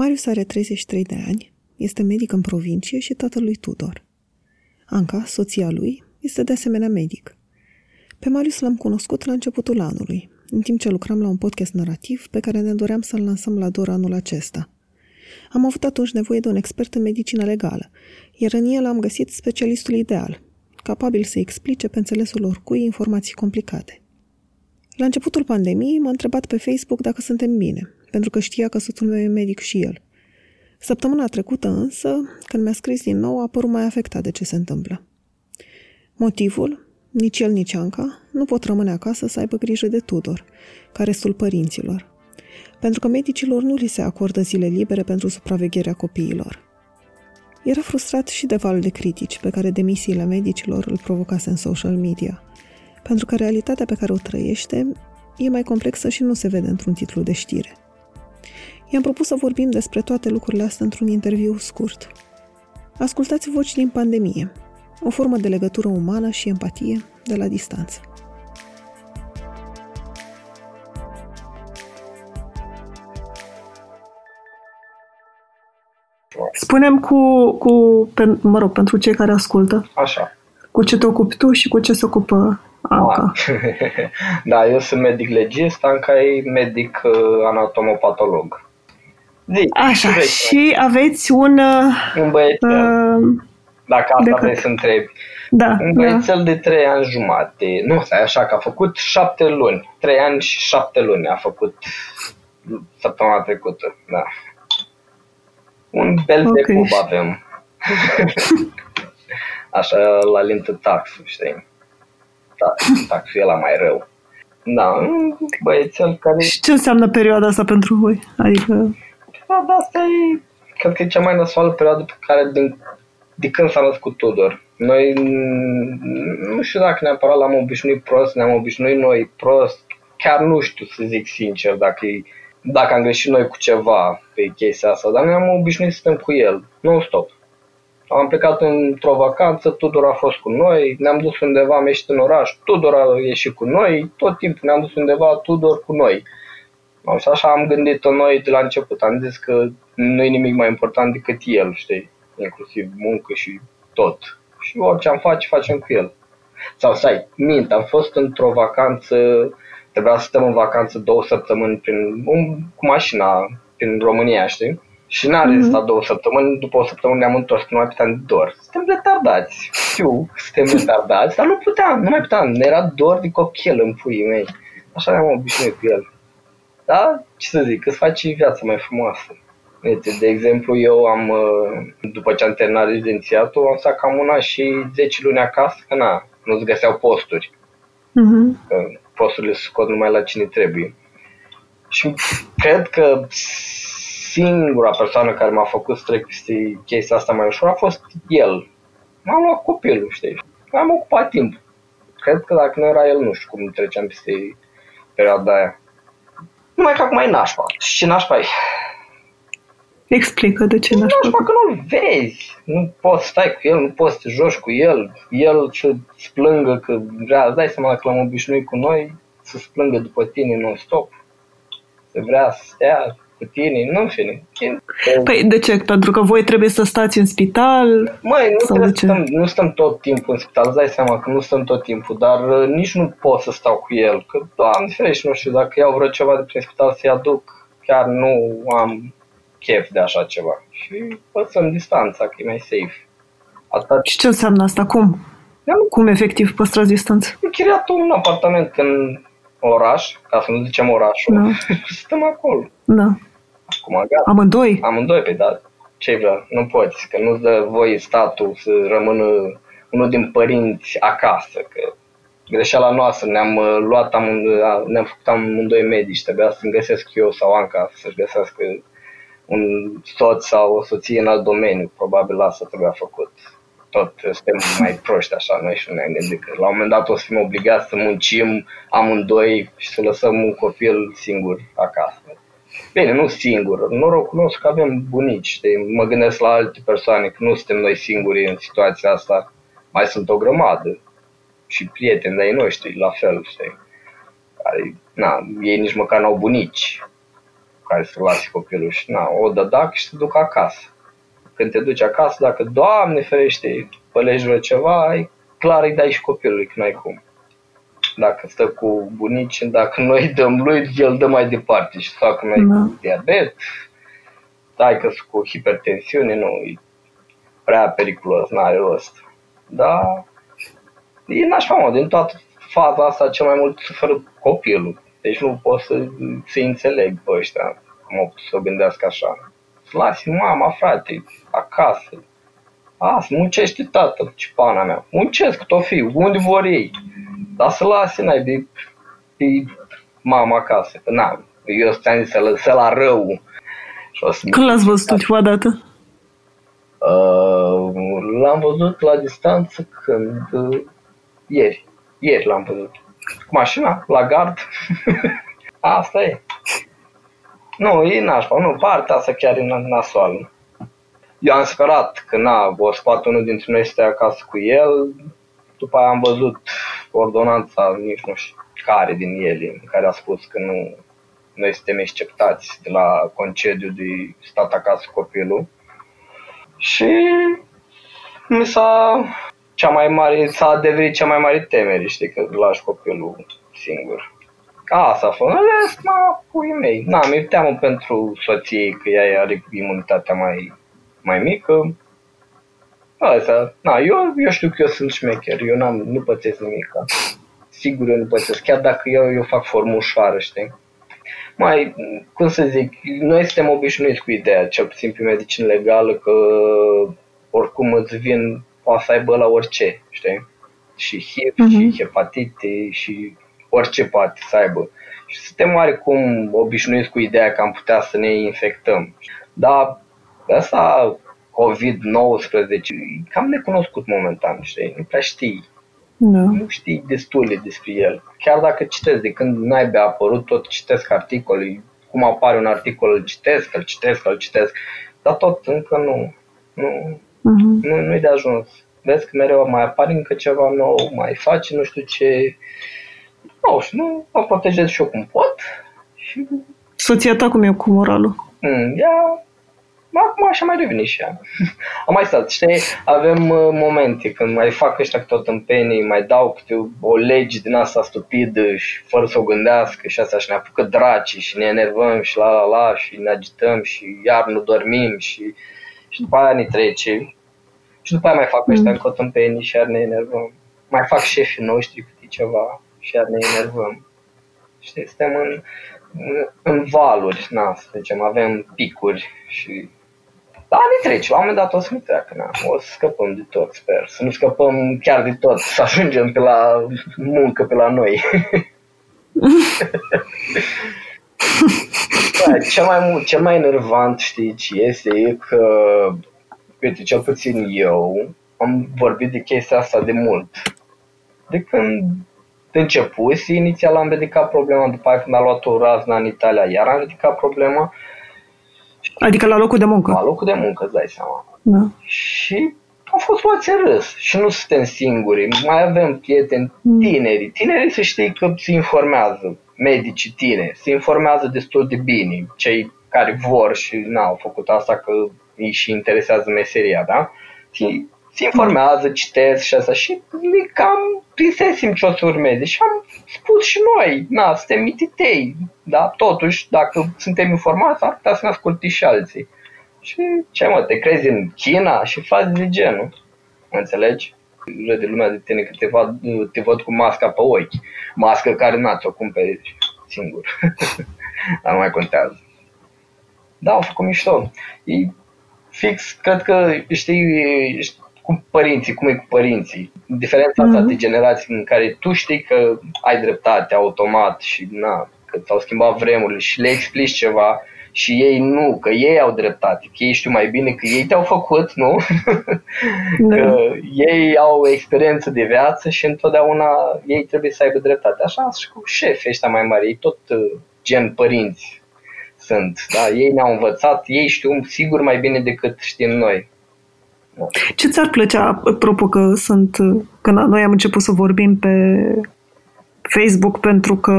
Marius are 33 de ani, este medic în provincie și tatăl lui Tudor. Anca, soția lui, este de asemenea medic. Pe Marius l-am cunoscut la începutul anului, în timp ce lucram la un podcast narrativ pe care ne doream să-l lansăm la Dor anul acesta. Am avut atunci nevoie de un expert în medicină legală, iar în el am găsit specialistul ideal, capabil să explice pe înțelesul oricui informații complicate. La începutul pandemiei m-a întrebat pe Facebook dacă suntem bine, pentru că știa că soțul meu e medic și el. Săptămâna trecută însă, când mi-a scris din nou, a părut mai afectat de ce se întâmplă. Motivul? Nici el, nici Anca nu pot rămâne acasă să aibă grijă de Tudor, ca restul părinților, pentru că medicilor nu li se acordă zile libere pentru supravegherea copiilor. Era frustrat și de valul de critici pe care demisiile medicilor îl provocase în social media, pentru că realitatea pe care o trăiește e mai complexă și nu se vede într-un titlu de știre. I-am propus să vorbim despre toate lucrurile astea într-un interviu scurt. Ascultați voci din pandemie, o formă de legătură umană și empatie de la distanță. Spunem cu, cu pe, mă rog, pentru cei care ascultă. Așa. Cu ce te ocupi tu și cu ce se ocupă Anca. da, eu sunt medic legist, Anca e medic uh, anatomopatolog. Zi, Așa, și aveți un... Uh, un băiețel. Uh, dacă asta vrei să întrebi. Da, un băiețel da. de 3 ani jumate. Nu, stai așa, că a făcut 7 luni. 3 ani și 7 luni a făcut săptămâna trecută. Da. Un bel okay. de cub avem. Așa, la lintă taxul, știi? Da, taxul e la mai rău. Da, un băiețel care... Și ce înseamnă perioada asta pentru voi? Adică... Perioada asta e, cred că e cea mai nasoală perioadă pe care din, de când s-a născut Tudor. Noi, nu știu dacă neapărat l-am obișnuit prost, ne-am obișnuit noi prost, chiar nu știu să zic sincer dacă e dacă am greșit noi cu ceva pe chestia asta, dar noi am obișnuit să stăm cu el, non-stop. Am plecat într-o vacanță, Tudor a fost cu noi, ne-am dus undeva, am ieșit în oraș, Tudor a ieșit cu noi, tot timpul ne-am dus undeva, Tudor cu noi. Și așa am gândit-o noi de la început, am zis că nu e nimic mai important decât el, știi, inclusiv muncă și tot. Și orice am face, facem cu el. Sau stai, mint, am fost într-o vacanță Trebuia să stăm în vacanță două săptămâni prin, um, cu mașina prin România, știi? Și n-a mm-hmm. rezistat două săptămâni, după o săptămână ne-am întors, nu mai puteam de dor. Suntem retardați, știu, suntem retardați, dar nu puteam, nu mai puteam, ne era dor de copil în puii mei. Așa ne-am obișnuit cu el. Da? Ce să zic, îți faci viața mai frumoasă. Uite, de exemplu, eu am, uh, după ce am terminat rezidențiatul, am stat cam una și 10 luni acasă, că na, nu-ți găseau posturi. Mm-hmm posturile să scot numai la cine trebuie. Și cred că singura persoană care m-a făcut să trec peste chestia asta mai ușor a fost el. M-am luat copilul, știi? Am ocupat timp. Cred că dacă nu era el, nu știu cum treceam peste perioada aia. Numai că acum e nașpa. Și ce nașpa e? Explică de ce nașpa. Nașpa că nu vezi. Nu poți stai cu el, nu poți să te joci cu el. El să plângă că vrea, îți dai seama că l-am obișnuit cu noi, să plângă după tine non-stop. Să vrea să stea cu tine, nu în fine. Păi de ce? Pentru că voi trebuie să stați în spital? Măi, nu, trebuie să stăm, nu stăm tot timpul în spital, îți dai seama că nu stăm tot timpul, dar uh, nici nu pot să stau cu el, că, doamne ferești, nu știu, dacă iau vreo ceva de prin spital să-i aduc, chiar nu am chef de așa ceva. Și păstrăm distanța, că e mai safe. Atât. Și ce înseamnă asta? Cum? Cum efectiv păstrați distanță? Am chiriat un apartament în oraș, ca să nu zicem orașul, da. stăm acolo. Da. Acum, gata. Amândoi? Amândoi, pe da. Ce vrea? Nu poți, că nu-ți dă voie statul să rămână unul din părinți acasă, că greșeala noastră, ne-am uh, luat amândoi, ne-am făcut amândoi medici, trebuia să-mi găsesc eu sau Anca să-și găsească un soț sau o soție în alt domeniu, probabil asta trebuia făcut. Tot suntem mai proști așa, noi și ne-am gândit că la un moment dat o să fim obligați să muncim amândoi și să lăsăm un copil singur acasă. Bine, nu singur, norocul nostru că avem bunici, știi? mă gândesc la alte persoane, că nu suntem noi singuri în situația asta, mai sunt o grămadă și prieteni de-ai noștri, la fel, știi? Care, na, ei nici măcar n-au bunici, care să lasi copilul și na, o dădac și să duc acasă. Când te duci acasă, dacă, Doamne ferește, pălești vreo ceva, e clar îi dai și copilului, că n-ai cum. Dacă stă cu bunici, dacă noi dăm lui, el dă mai departe și fac noi da. cu diabet, dai că cu hipertensiune, nu, e prea periculos, n-are rost. Da, e nașpa, mă, din toată faza asta cel mai mult suferă copilul. Deci nu pot să se înțeleg pe ăștia cum au putut să gândească așa. Lasi mama, frate, acasă. Asta, muncește tată, ce pana mea. Muncesc tot fiu, unde vor ei. Dar să lase, n-ai de, de mama acasă. Că na, eu ți-am zis să-l, să la rău. Și o să Când l-ați văzut ultima dată? Uh, l-am văzut la distanță când... Uh, ieri. Ieri l-am văzut. Cu mașina, la gard. Asta e. Nu, e nașpa, nu, partea asta chiar e nasoală. Eu am sperat că na, o scoate unul dintre noi să stea acasă cu el, după aia am văzut ordonanța, nici nu știu care din ele, în care a spus că nu, noi suntem exceptați de la concediu de stat acasă cu copilul. Și mi s-a cea mai mare, s-a adeverit cea mai mare temere, știi, că lași copilul singur. Asta a fost. Rest, mă, puii mei. Na, mi-e teamă pentru soție că ea are imunitatea mai, mai mică. Asta, na, eu, eu știu că eu sunt șmecher, eu n-am, nu pățesc nimic. Sigur eu nu pățesc, chiar dacă eu, eu fac formă ușoară, știi? Mai, cum să zic, noi suntem obișnuiți cu ideea, cel puțin pe medicină legală, că oricum îți vin, poate să aibă la orice, știi? Și HIV, uh-huh. și hepatite, și orice poate să aibă. Și suntem oarecum obișnuiți cu ideea că am putea să ne infectăm. Dar asta COVID-19 e cam necunoscut momentan, știi? Nu prea știi. Da. Nu știi destule despre el. Chiar dacă citesc, de când n-ai a apărut, tot citesc articole, cum apare un articol, îl citesc, îl citesc, îl citesc, dar tot încă nu. Nu, uh-huh. nu, nu-i de ajuns. Vezi că mereu mai apare încă ceva nou, mai face nu știu ce. Nu și nu mă protejez și eu cum pot. Și... Soția ta cum e cu moralul? Mm, ea Acum așa mai reveni și ea. Am mai stat, știi, avem uh, momente când mai fac ăștia tot în penii, mai dau câte o lege din asta stupidă și fără să o gândească și asta și ne apucă draci și ne enervăm și la la la și ne agităm și iar nu dormim și, și după aia ne trece. Și după aia mai fac ăștia mm. în penii și iar ne enervăm. Mai fac șefii noștri câte ceva și iar ne enervăm. Știi, suntem în, în valuri, na, să zicem, avem picuri și da, ne trece, la un moment dat o să ne treacă, na. o să scăpăm de tot, sper, să nu scăpăm chiar de tot, să ajungem pe la muncă pe la noi. da, cel mai, cel mai enervant, știi ce este, e că, uite, cel puțin eu am vorbit de chestia asta de mult. De când început, inițial am ridicat problema, după aia când a luat o razna în Italia, iar am ridicat problema. Adică la locul de muncă? La locul de muncă, îți dai seama. Da. Și au fost luați în râs și nu suntem singuri. Mai avem prieteni mm. tineri. Tinerii să știi că se informează, medicii tineri, se informează destul de bine, cei care vor și n-au făcut asta că îi și interesează meseria, da? Și se informează, citesc și asta și cam prinsesem ce o să urmeze și am spus și noi, na, suntem mititei, dar totuși, dacă suntem informați, ar putea să ne asculte și alții. Și ce mă, te crezi în China și faci de genul, înțelegi? Râde lumea de tine că te văd, te văd cu masca pe ochi, mască care n ți-o cumperi singur, dar nu mai contează. Da, au făcut mișto. E fix, cred că, știi, cu părinții, cum e cu părinții. Diferența mm-hmm. asta de generații în care tu știi că ai dreptate automat și na, că s-au schimbat vremurile și le explici ceva și ei nu, că ei au dreptate, că ei știu mai bine, că ei te-au făcut, nu? Da. că ei au o experiență de viață și întotdeauna ei trebuie să aibă dreptate. Așa și cu șefi ăștia mai mari, ei tot uh, gen părinți sunt, da? Ei ne-au învățat, ei știu sigur mai bine decât știm noi. Ce ți-ar plăcea, apropo că sunt, că noi am început să vorbim pe Facebook pentru că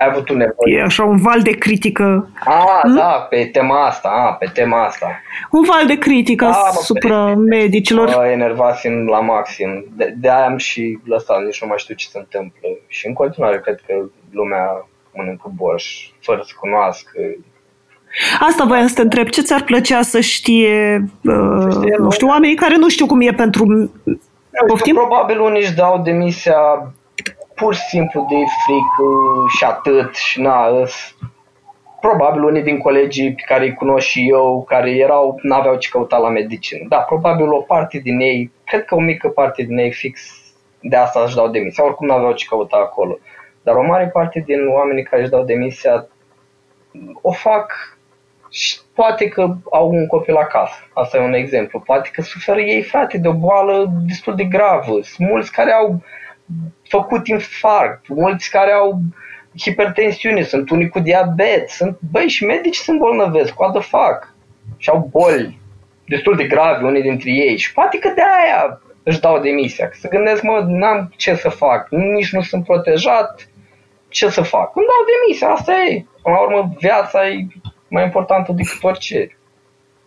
ai avut tu nevoie. E așa un val de critică. Ah, hmm? da, pe tema asta, ah, pe tema asta. Un val de critică ah, asupra mă, medicilor. Mă enervați la maxim. De, de aia am și lăsat, nici nu mai știu ce se întâmplă. Și în continuare cred că lumea mănâncă borș fără să cunoască. Asta voiam să te întreb. Ce ți-ar plăcea să știe, uh, să știe nu știu, oamenii care nu știu cum e pentru... Poftim? Probabil unii își dau demisia pur și simplu de frică și atât și na, probabil unii din colegii pe care îi cunosc și eu, care erau, n-aveau ce căuta la medicină. Da, probabil o parte din ei, cred că o mică parte din ei fix de asta își dau demisia, oricum n-aveau ce căuta acolo. Dar o mare parte din oamenii care își dau demisia o fac și poate că au un copil acasă. Asta e un exemplu. Poate că suferă ei, frate, de o boală destul de gravă. Sunt mulți care au făcut infarct, mulți care au hipertensiune, sunt unii cu diabet, sunt, băi, și medici sunt bolnăvesc, what the fuck? Și au boli destul de grave unii dintre ei și poate că de aia își dau demisia, că se gândesc, mă, n-am ce să fac, nici nu sunt protejat, ce să fac? Îmi dau demisia, asta e. Până la urmă, viața e mai importantă decât orice.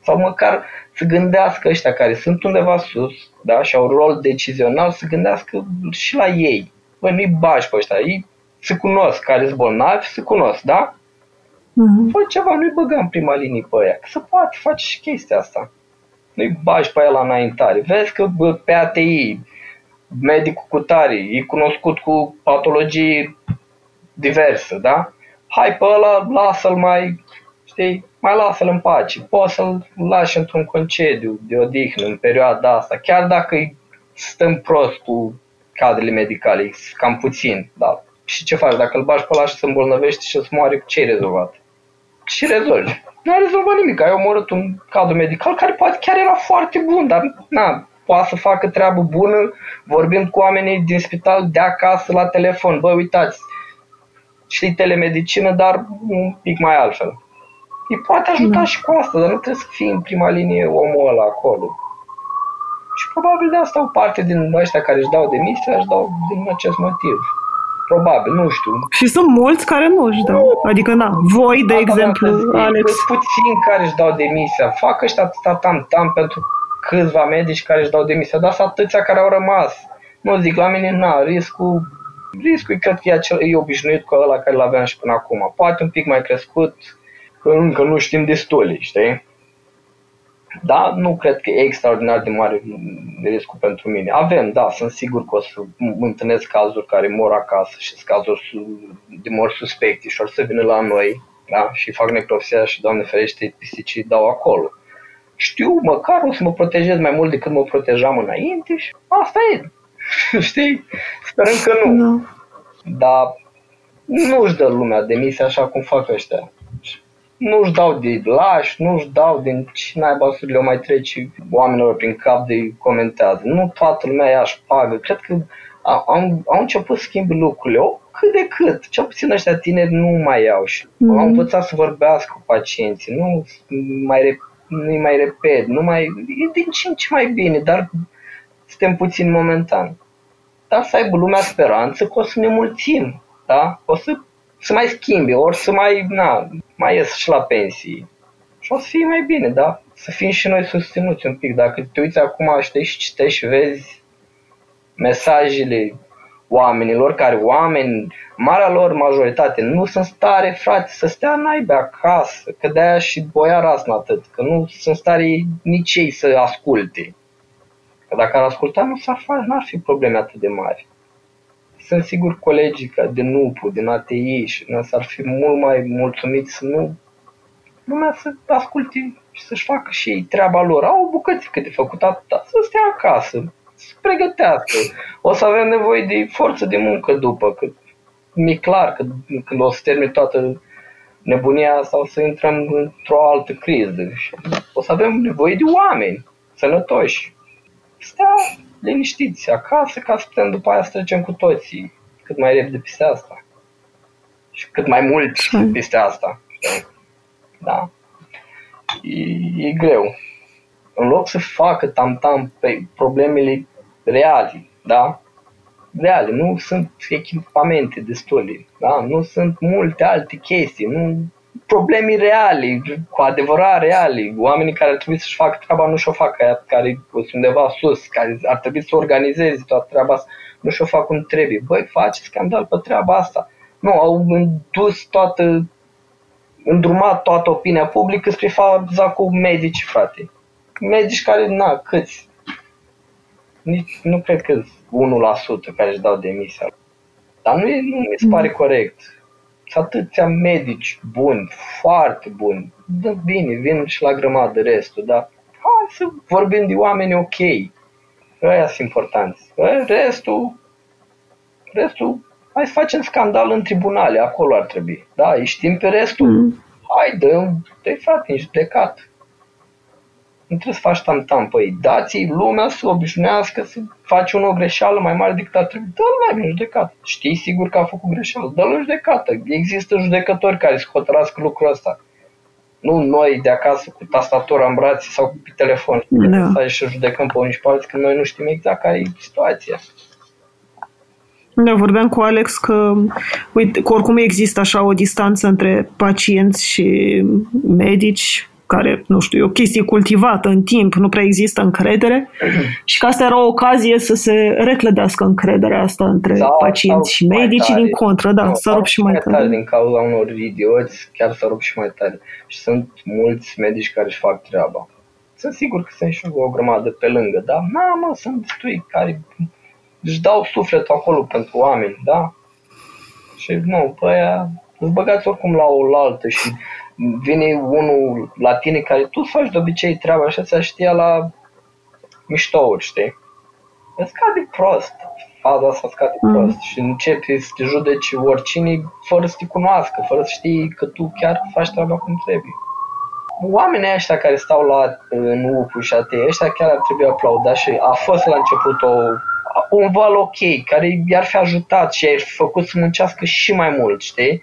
Sau măcar să gândească ăștia care sunt undeva sus da, și au rol decizional, să gândească și la ei. Bă, nu-i bași pe ăștia, ei se cunosc care sunt bolnavi, se cunosc, da? Mm-hmm. Fă ceva, nu-i băga în prima linie pe aia. Că se poate face și chestia asta. Nu-i bagi pe aia la înaintare. Vezi că bă, pe ATI, medicul cu tare, e cunoscut cu patologii diverse, da? Hai pe ăla, lasă-l mai, știi, mai lasă-l în pace. Poți să-l lași într-un concediu de odihnă în perioada asta, chiar dacă stăm prost cu cadrele medicale, cam puțin, da. Și ce faci? Dacă îl bagi pe ăla și se îmbolnăvește și se moare, ce ai rezolvat? Și rezolvi. Nu ai rezolvat nimic, ai omorât un cadru medical care poate chiar era foarte bun, dar na, poate să facă treabă bună, vorbim cu oamenii din spital de acasă la telefon. Bă, uitați, știi telemedicină, dar un pic mai altfel. Îi poate ajuta da. și cu asta, dar nu trebuie să fie în prima linie omul ăla acolo. Și probabil de asta o parte din ăștia care își dau demisia, își dau din acest motiv. Probabil, nu știu. Și sunt mulți care nu își dau. Adică, na, voi, de Asta exemplu, Alex. Sunt puțini care își dau demisia. Fac ăștia atâta tam-tam pentru câțiva medici care își dau demisia, dar sunt atâția care au rămas. Nu zic, la mine, na, riscul riscul cred că e, acel, e obișnuit cu ăla care l-aveam și până acum. Poate un pic mai crescut, că încă nu știm destul, știi? Da, nu cred că e extraordinar de mare riscul pentru mine. Avem, da, sunt sigur că o să întâlnesc cazuri care mor acasă și sunt cazuri de mor suspecte și or să vină la noi da? și fac necropsia și, Doamne ferește, pisicii dau acolo. Știu, măcar o să mă protejez mai mult decât mă protejam înainte și asta e. Știi? Sperăm că nu. No. Dar nu își dă lumea demisia așa cum fac ăștia nu-și dau de lași, nu-și dau din ce naiba să le mai trece oamenilor prin cap de comentează. Nu toată lumea ia pagă. Cred că au, au început să schimbe lucrurile. O, cât de cât. Cel puțin ăștia tineri nu mai iau și mm-hmm. au învățat să vorbească cu pacienții. Nu mai nu mai repet, nu mai, e din ce în ce mai bine, dar suntem puțin momentan. Dar să aibă lumea speranță că o să ne mulțim, da? O să să mai schimbe, ori să mai, na, mai ies și la pensii. Și o să fie mai bine, da? Să fim și noi susținuți un pic. Dacă te uiți acum, știi și citești și vezi mesajele oamenilor, care oameni, marea lor majoritate, nu sunt stare, frate, să stea naibe acasă, că de-aia și boia rasna atât, că nu sunt stare nici ei să asculte. Că dacă ar asculta, nu s-ar face, n-ar fi probleme atât de mari sunt sigur colegii ca din NUPU, din ATI și s-ar fi mult mai mulțumiți să nu lumea să asculte și să-și facă și ei treaba lor. Au o bucățică de făcut atâta, să stea acasă, să pregătească. O să avem nevoie de forță de muncă după, că mi-e clar că când o să termine toată nebunia asta o să intrăm într-o altă criză. Și o să avem nevoie de oameni sănătoși. Stea liniștiți acasă ca să putem după aia să trecem cu toții cât mai repede peste asta. Și cât mai mult peste asta. Da. E, e greu. În loc să facă tam-tam pe problemele reale, da? reale, nu sunt echipamente destule, da? nu sunt multe alte chestii, nu probleme reale, cu adevărat reale, oamenii care ar trebui să-și facă treaba nu și-o fac, care sunt undeva sus, care ar trebui să organizeze toată treaba asta, nu și-o fac cum trebuie. Băi, face scandal pe treaba asta. Nu, au dus toată, îndrumat toată opinia publică spre faza cu medici, frate. Medici care, na, câți? Nici, nu cred că 1% care își dau demisia. Dar nu, e, nu mi se pare corect. Sunt atâția medici buni, foarte buni. Da, bine, vin și la grămadă restul, dar hai să vorbim de oameni ok. Ăia sunt importanți. Restul, restul, hai să facem scandal în tribunale, acolo ar trebui. Da, îi știm pe restul. Mm. Hai, dă dă frate, în judecat. Nu trebuie să faci tam-tam. Păi dați lumea să obișnuiască să faci o greșeală mai mare decât ar trebui. Dă-l mai în judecată. Știi sigur că a făcut greșeală. Dă-l în judecată. Există judecători care să hotărască lucrul ăsta. Nu noi de acasă cu tastatura în brațe sau cu telefon. Da. Să și judecăm pe unii și pe alții, că noi nu știm exact care e situația. Da, vorbeam cu Alex că, uite, că oricum există așa o distanță între pacienți și medici care, nu știu, e o chestie cultivată în timp, nu prea există încredere și că asta era o ocazie să se reclădească încrederea asta între sau, pacienți sau și medici, din contră, da, nu, s-a rupt și mai tare. tare. Din cauza unor idioți, chiar s-a rupt și mai tare. Și sunt mulți medici care își fac treaba. Sunt sigur că sunt și o grămadă pe lângă, da? Na, mă, sunt destui care își dau sufletul acolo pentru oameni, da? Și nu, pe aia îți băgați oricum la o altă și vine unul la tine care tu faci de obicei treaba așa, să știa la miștouri, știi? Îți scade prost. Faza asta scade mm. prost și începi să te judeci oricine fără să te cunoască, fără să știi că tu chiar faci treaba cum trebuie. Oamenii ăștia care stau la în UPU și ATE, ăștia chiar ar trebui aplaudați și a fost la început o, un val ok, care i-ar fi ajutat și i-ar fi făcut să muncească și mai mult, știi?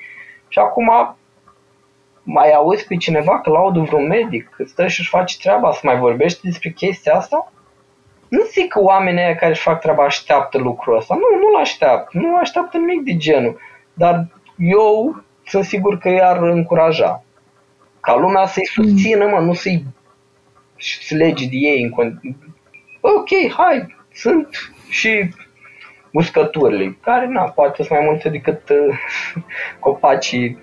Și acum mai auzi pe cineva că laudă vreun medic, că stă și își face treaba, să mai vorbește despre chestia asta? Nu zic că oamenii aia care își fac treaba așteaptă lucrul ăsta. Nu, nu-l așteaptă. Nu așteaptă nimic de genul. Dar eu sunt sigur că i-ar încuraja. Ca lumea să-i susțină, mă, nu să-i să legi de ei în con- Ok, hai, sunt și uscăturile, care, na, poate sunt mai multe decât uh, copacii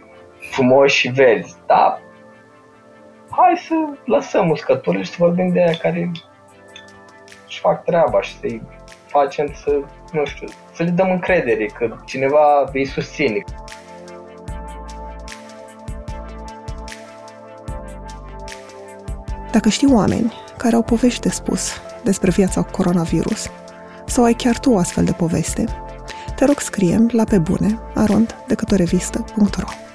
frumoși și verzi, da? Hai să lăsăm uscăturile și să vorbim de aia care își fac treaba și să-i facem să, nu știu, să le dăm încredere că cineva îi susține. Dacă știi oameni care au povești de spus despre viața cu coronavirus, sau ai chiar tu o astfel de poveste, te rog scrie la pe bune arond decât o revistă.ro